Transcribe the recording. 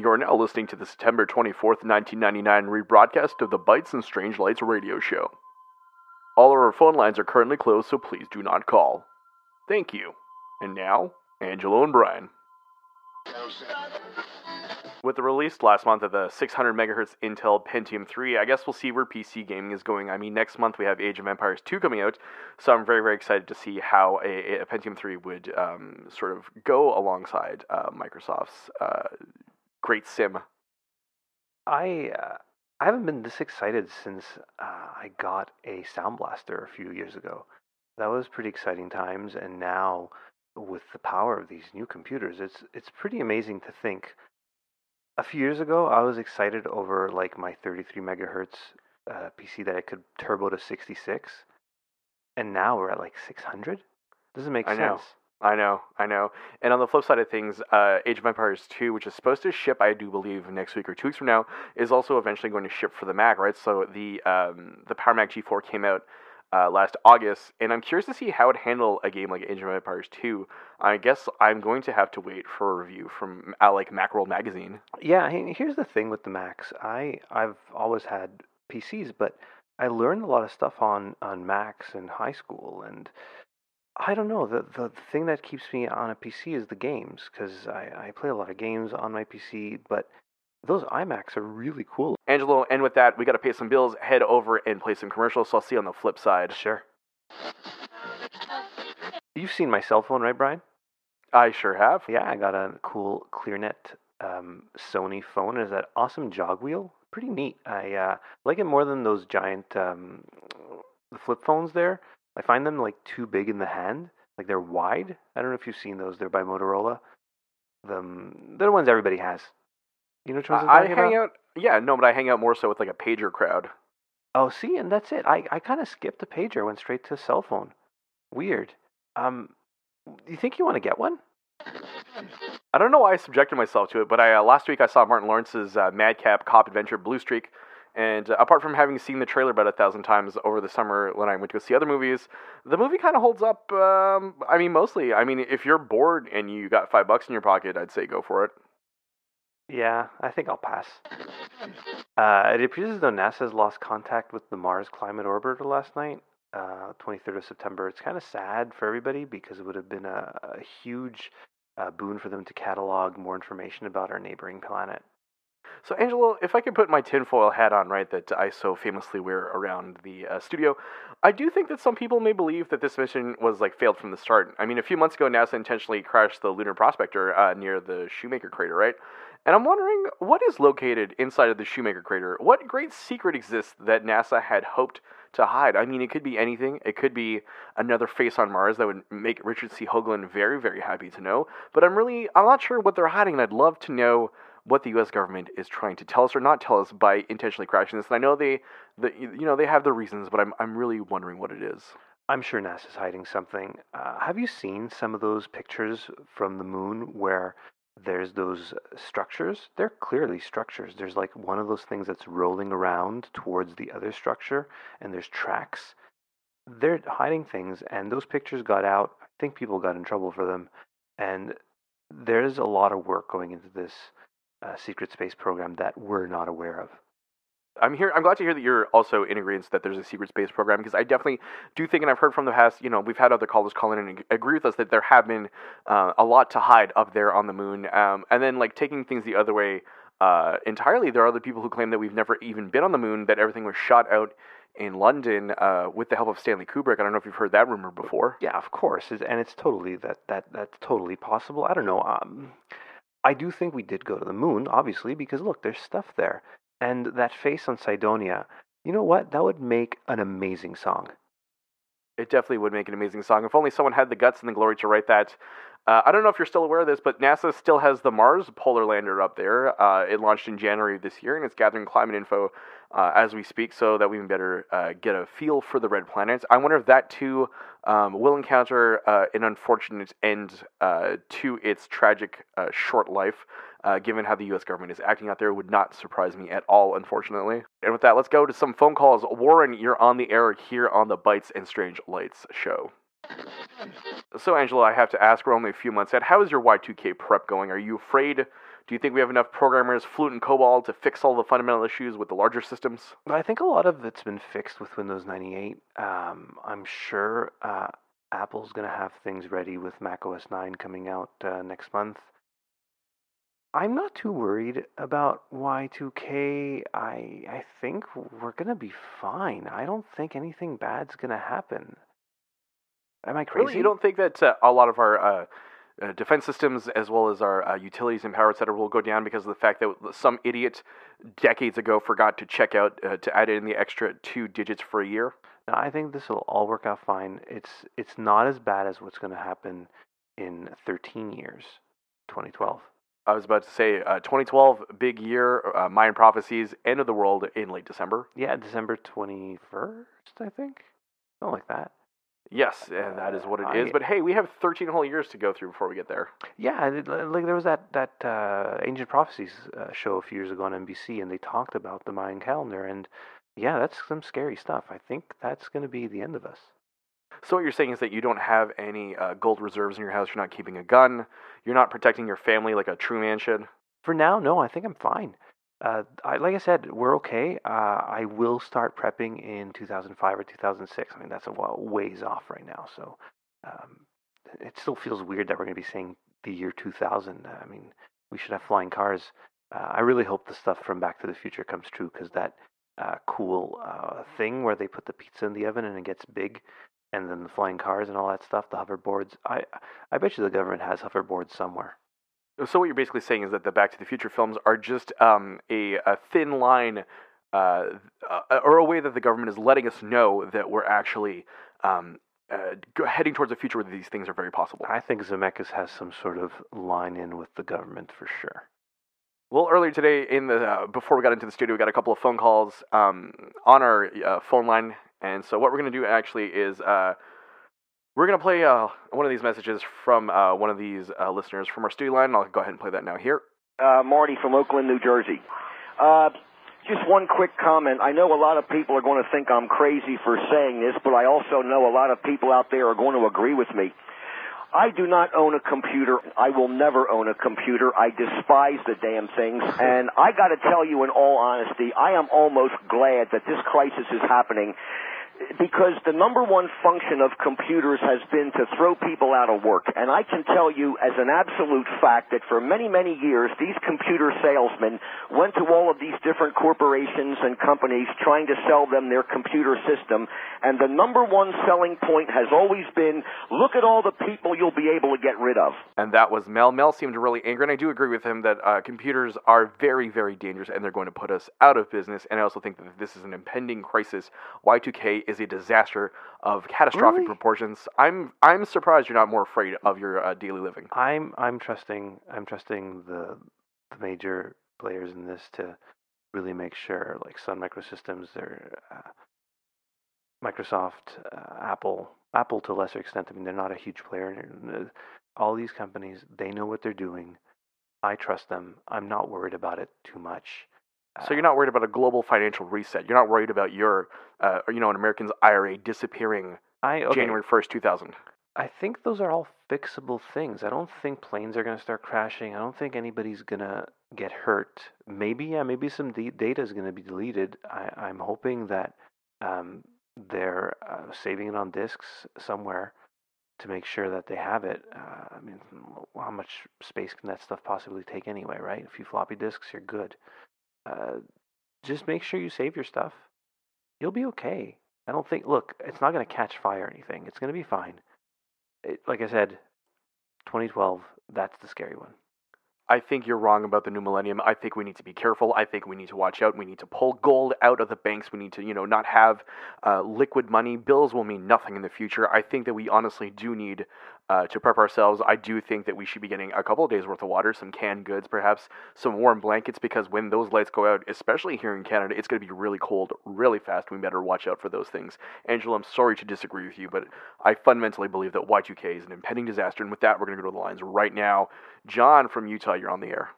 You're now listening to the September 24th, 1999 rebroadcast of the Bites and Strange Lights radio show. All of our phone lines are currently closed, so please do not call. Thank you. And now, Angelo and Brian. With the release last month of the 600 megahertz Intel Pentium 3, I guess we'll see where PC gaming is going. I mean, next month we have Age of Empires 2 coming out, so I'm very, very excited to see how a, a Pentium 3 would um, sort of go alongside uh, Microsoft's uh, great sim. I uh, I haven't been this excited since uh, I got a Sound Blaster a few years ago. That was pretty exciting times, and now with the power of these new computers, it's it's pretty amazing to think a few years ago, I was excited over like my 33 megahertz uh, PC that I could turbo to 66, and now we're at like 600. Doesn't make I sense. know. I know, I know. And on the flip side of things, uh, Age of Empires 2, which is supposed to ship, I do believe, next week or two weeks from now, is also eventually going to ship for the Mac, right? So the um, the Power Mac G4 came out uh, last August, and I'm curious to see how it handle a game like Age of Empires 2. I guess I'm going to have to wait for a review from uh, like Macworld magazine. Yeah, here's the thing with the Macs. I I've always had PCs, but I learned a lot of stuff on on Macs in high school, and I don't know. The the thing that keeps me on a PC is the games, because I I play a lot of games on my PC, but those iMacs are really cool. Angelo, and with that, we got to pay some bills, head over and play some commercials. So I'll see you on the flip side. Sure. You've seen my cell phone, right, Brian? I sure have. Yeah, I got a cool ClearNet um, Sony phone. It has that awesome jog wheel. Pretty neat. I uh, like it more than those giant um, the flip phones there. I find them like too big in the hand. Like they're wide. I don't know if you've seen those. They're by Motorola. The, they're the ones everybody has. You know which ones I'm I, talking hang about? out. Yeah, no, but I hang out more so with like a pager crowd. Oh, see, and that's it. I, I kind of skipped the pager, went straight to cell phone. Weird. Um, do you think you want to get one? I don't know why I subjected myself to it, but I uh, last week I saw Martin Lawrence's uh, Madcap Cop Adventure Blue Streak, and uh, apart from having seen the trailer about a thousand times over the summer when I went to go see other movies, the movie kind of holds up. Um, I mean, mostly. I mean, if you're bored and you got five bucks in your pocket, I'd say go for it. Yeah, I think I'll pass. Uh, it appears as though NASA has lost contact with the Mars Climate Orbiter last night, uh, 23rd of September. It's kind of sad for everybody because it would have been a, a huge uh, boon for them to catalog more information about our neighboring planet. So, Angelo, if I could put my tinfoil hat on, right, that I so famously wear around the uh, studio, I do think that some people may believe that this mission was like failed from the start. I mean, a few months ago, NASA intentionally crashed the lunar prospector uh, near the Shoemaker crater, right? And I'm wondering what is located inside of the Shoemaker crater. What great secret exists that NASA had hoped to hide? I mean, it could be anything. It could be another face on Mars that would make Richard C. Hoagland very, very happy to know. But I'm really, I'm not sure what they're hiding, and I'd love to know what the U.S. government is trying to tell us or not tell us by intentionally crashing this. And I know they, the, you know, they have their reasons, but I'm, I'm really wondering what it is. I'm sure NASA's hiding something. Uh, have you seen some of those pictures from the moon where there's those structures? They're clearly structures. There's like one of those things that's rolling around towards the other structure, and there's tracks. They're hiding things, and those pictures got out. I think people got in trouble for them. And there's a lot of work going into this uh, secret space program that we're not aware of. I'm here. I'm glad to hear that you're also in agreement that there's a secret space program because I definitely do think, and I've heard from the past. You know, we've had other callers call in and agree with us that there have been uh, a lot to hide up there on the moon. Um, and then like taking things the other way uh, entirely, there are other people who claim that we've never even been on the moon. That everything was shot out in London uh, with the help of Stanley Kubrick. I don't know if you've heard that rumor before. Yeah, of course, and it's totally that that that's totally possible. I don't know. Um, I do think we did go to the moon, obviously, because look, there's stuff there, and that face on Cydonia. You know what? That would make an amazing song. It definitely would make an amazing song. If only someone had the guts and the glory to write that. Uh, I don't know if you're still aware of this, but NASA still has the Mars Polar Lander up there. Uh, it launched in January of this year, and it's gathering climate info uh, as we speak so that we can better uh, get a feel for the red planet. I wonder if that too um, will encounter uh, an unfortunate end uh, to its tragic short life. Given how the U.S. government is acting out there, would not surprise me at all, unfortunately. And with that, let's go to some phone calls. Warren, you're on the air here on the Bites and Strange Lights show. So, Angelo, I have to ask, we're only a few months out. How is your Y2K prep going? Are you afraid? Do you think we have enough programmers, Flute and COBOL, to fix all the fundamental issues with the larger systems? I think a lot of it's been fixed with Windows 98. Um, I'm sure uh, Apple's going to have things ready with Mac OS 9 coming out uh, next month. I'm not too worried about Y2K. I I think we're gonna be fine. I don't think anything bad's gonna happen. Am I crazy? Really, you don't think that uh, a lot of our uh, uh, defense systems, as well as our uh, utilities and power, etc., will go down because of the fact that some idiot decades ago forgot to check out uh, to add in the extra two digits for a year? No, I think this will all work out fine. It's it's not as bad as what's going to happen in 13 years, 2012. I was about to say, uh, 2012, big year, uh, Mayan prophecies, end of the world in late December. Yeah, December 21st, I think. Something like that. Yes, and that is what it I- is. But hey, we have 13 whole years to go through before we get there. Yeah, like there was that that uh, Ancient Prophecies uh, show a few years ago on NBC, and they talked about the Mayan calendar, and yeah, that's some scary stuff. I think that's going to be the end of us. So what you're saying is that you don't have any uh, gold reserves in your house. You're not keeping a gun. You're not protecting your family like a true man should. For now, no, I think I'm fine. Uh, I, like I said, we're okay. Uh, I will start prepping in 2005 or 2006. I mean, that's a ways off right now. So um, it still feels weird that we're going to be saying the year 2000. I mean, we should have flying cars. Uh, I really hope the stuff from Back to the Future comes true because that uh, cool uh, thing where they put the pizza in the oven and it gets big, and then the flying cars and all that stuff, the hoverboards. I I bet you the government has hoverboards somewhere. So what you're basically saying is that the Back to the Future films are just um, a, a thin line, uh, uh, or a way that the government is letting us know that we're actually um, uh, heading towards a future where these things are very possible. I think Zemeckis has some sort of line in with the government for sure. Well, earlier today, in the uh, before we got into the studio, we got a couple of phone calls um, on our uh, phone line, and so what we're going to do actually is uh, we're going to play uh, one of these messages from uh, one of these uh, listeners from our studio line. I'll go ahead and play that now here. uh, Marty from Oakland, New Jersey. Uh, just one quick comment. I know a lot of people are going to think I'm crazy for saying this, but I also know a lot of people out there are going to agree with me. I do not own a computer. I will never own a computer. I despise the damn things. And I got to tell you in all honesty, I am almost glad that this crisis is happening because the number one function of computers has been to throw people out of work. And I can tell you as an absolute fact that for many, many years, these computer salesmen went to all of these different corporations and companies trying to sell them their computer system. And the number one selling point has always been, look at all the people you'll be able to get rid of. And that was Mel. Mel seemed really angry, and I do agree with him that uh, computers are very, very dangerous, and they're going to put us out of business. And I also think that this is an impending crisis. Y2K is a disaster of catastrophic Really? proportions. I'm I'm surprised you're not more afraid of your uh, daily living. I'm I'm trusting I'm trusting the the major players in this to really make sure, like Sun Microsystems, they're uh, Microsoft, uh, Apple, Apple to a lesser extent. I mean, they're not a huge player. and, uh, All these companies, they know what they're doing. I trust them. I'm not worried about it too much. So you're not worried about a global financial reset. You're not worried about your, uh, you know, an American's IRA disappearing I okay. January 1st, 2000. I think those are all fixable things. I don't think planes are going to start crashing. I don't think anybody's going to get hurt. Maybe, yeah, maybe some d- data is going to be deleted. I, I'm hoping that um, they're uh, saving it on disks somewhere to make sure that they have it. Uh, I mean, how much space can that stuff possibly take anyway, right? A few floppy disks, you're good. Uh, just make sure you save your stuff. You'll be okay. I don't think, look, it's not going to catch fire or anything. It's going to be fine it, like I said, 2012, that's the scary one. I think you're wrong about the new millennium. I think we need to be careful. I think we need to watch out. We need to pull gold out of the banks. We need to, you know, not have uh, liquid money. Bills will mean nothing in the future. I think that we honestly do need uh, to prep ourselves. I do think that we should be getting a couple of days worth of water, some canned goods, perhaps some warm blankets, because when those lights go out, especially here in Canada, it's going to be really cold really fast. We better watch out for those things. Angelo, I'm sorry to disagree with you, but I fundamentally believe that Y2K is an impending disaster. And with that, we're going to go to the lines right now. John from Utah, you're on the air.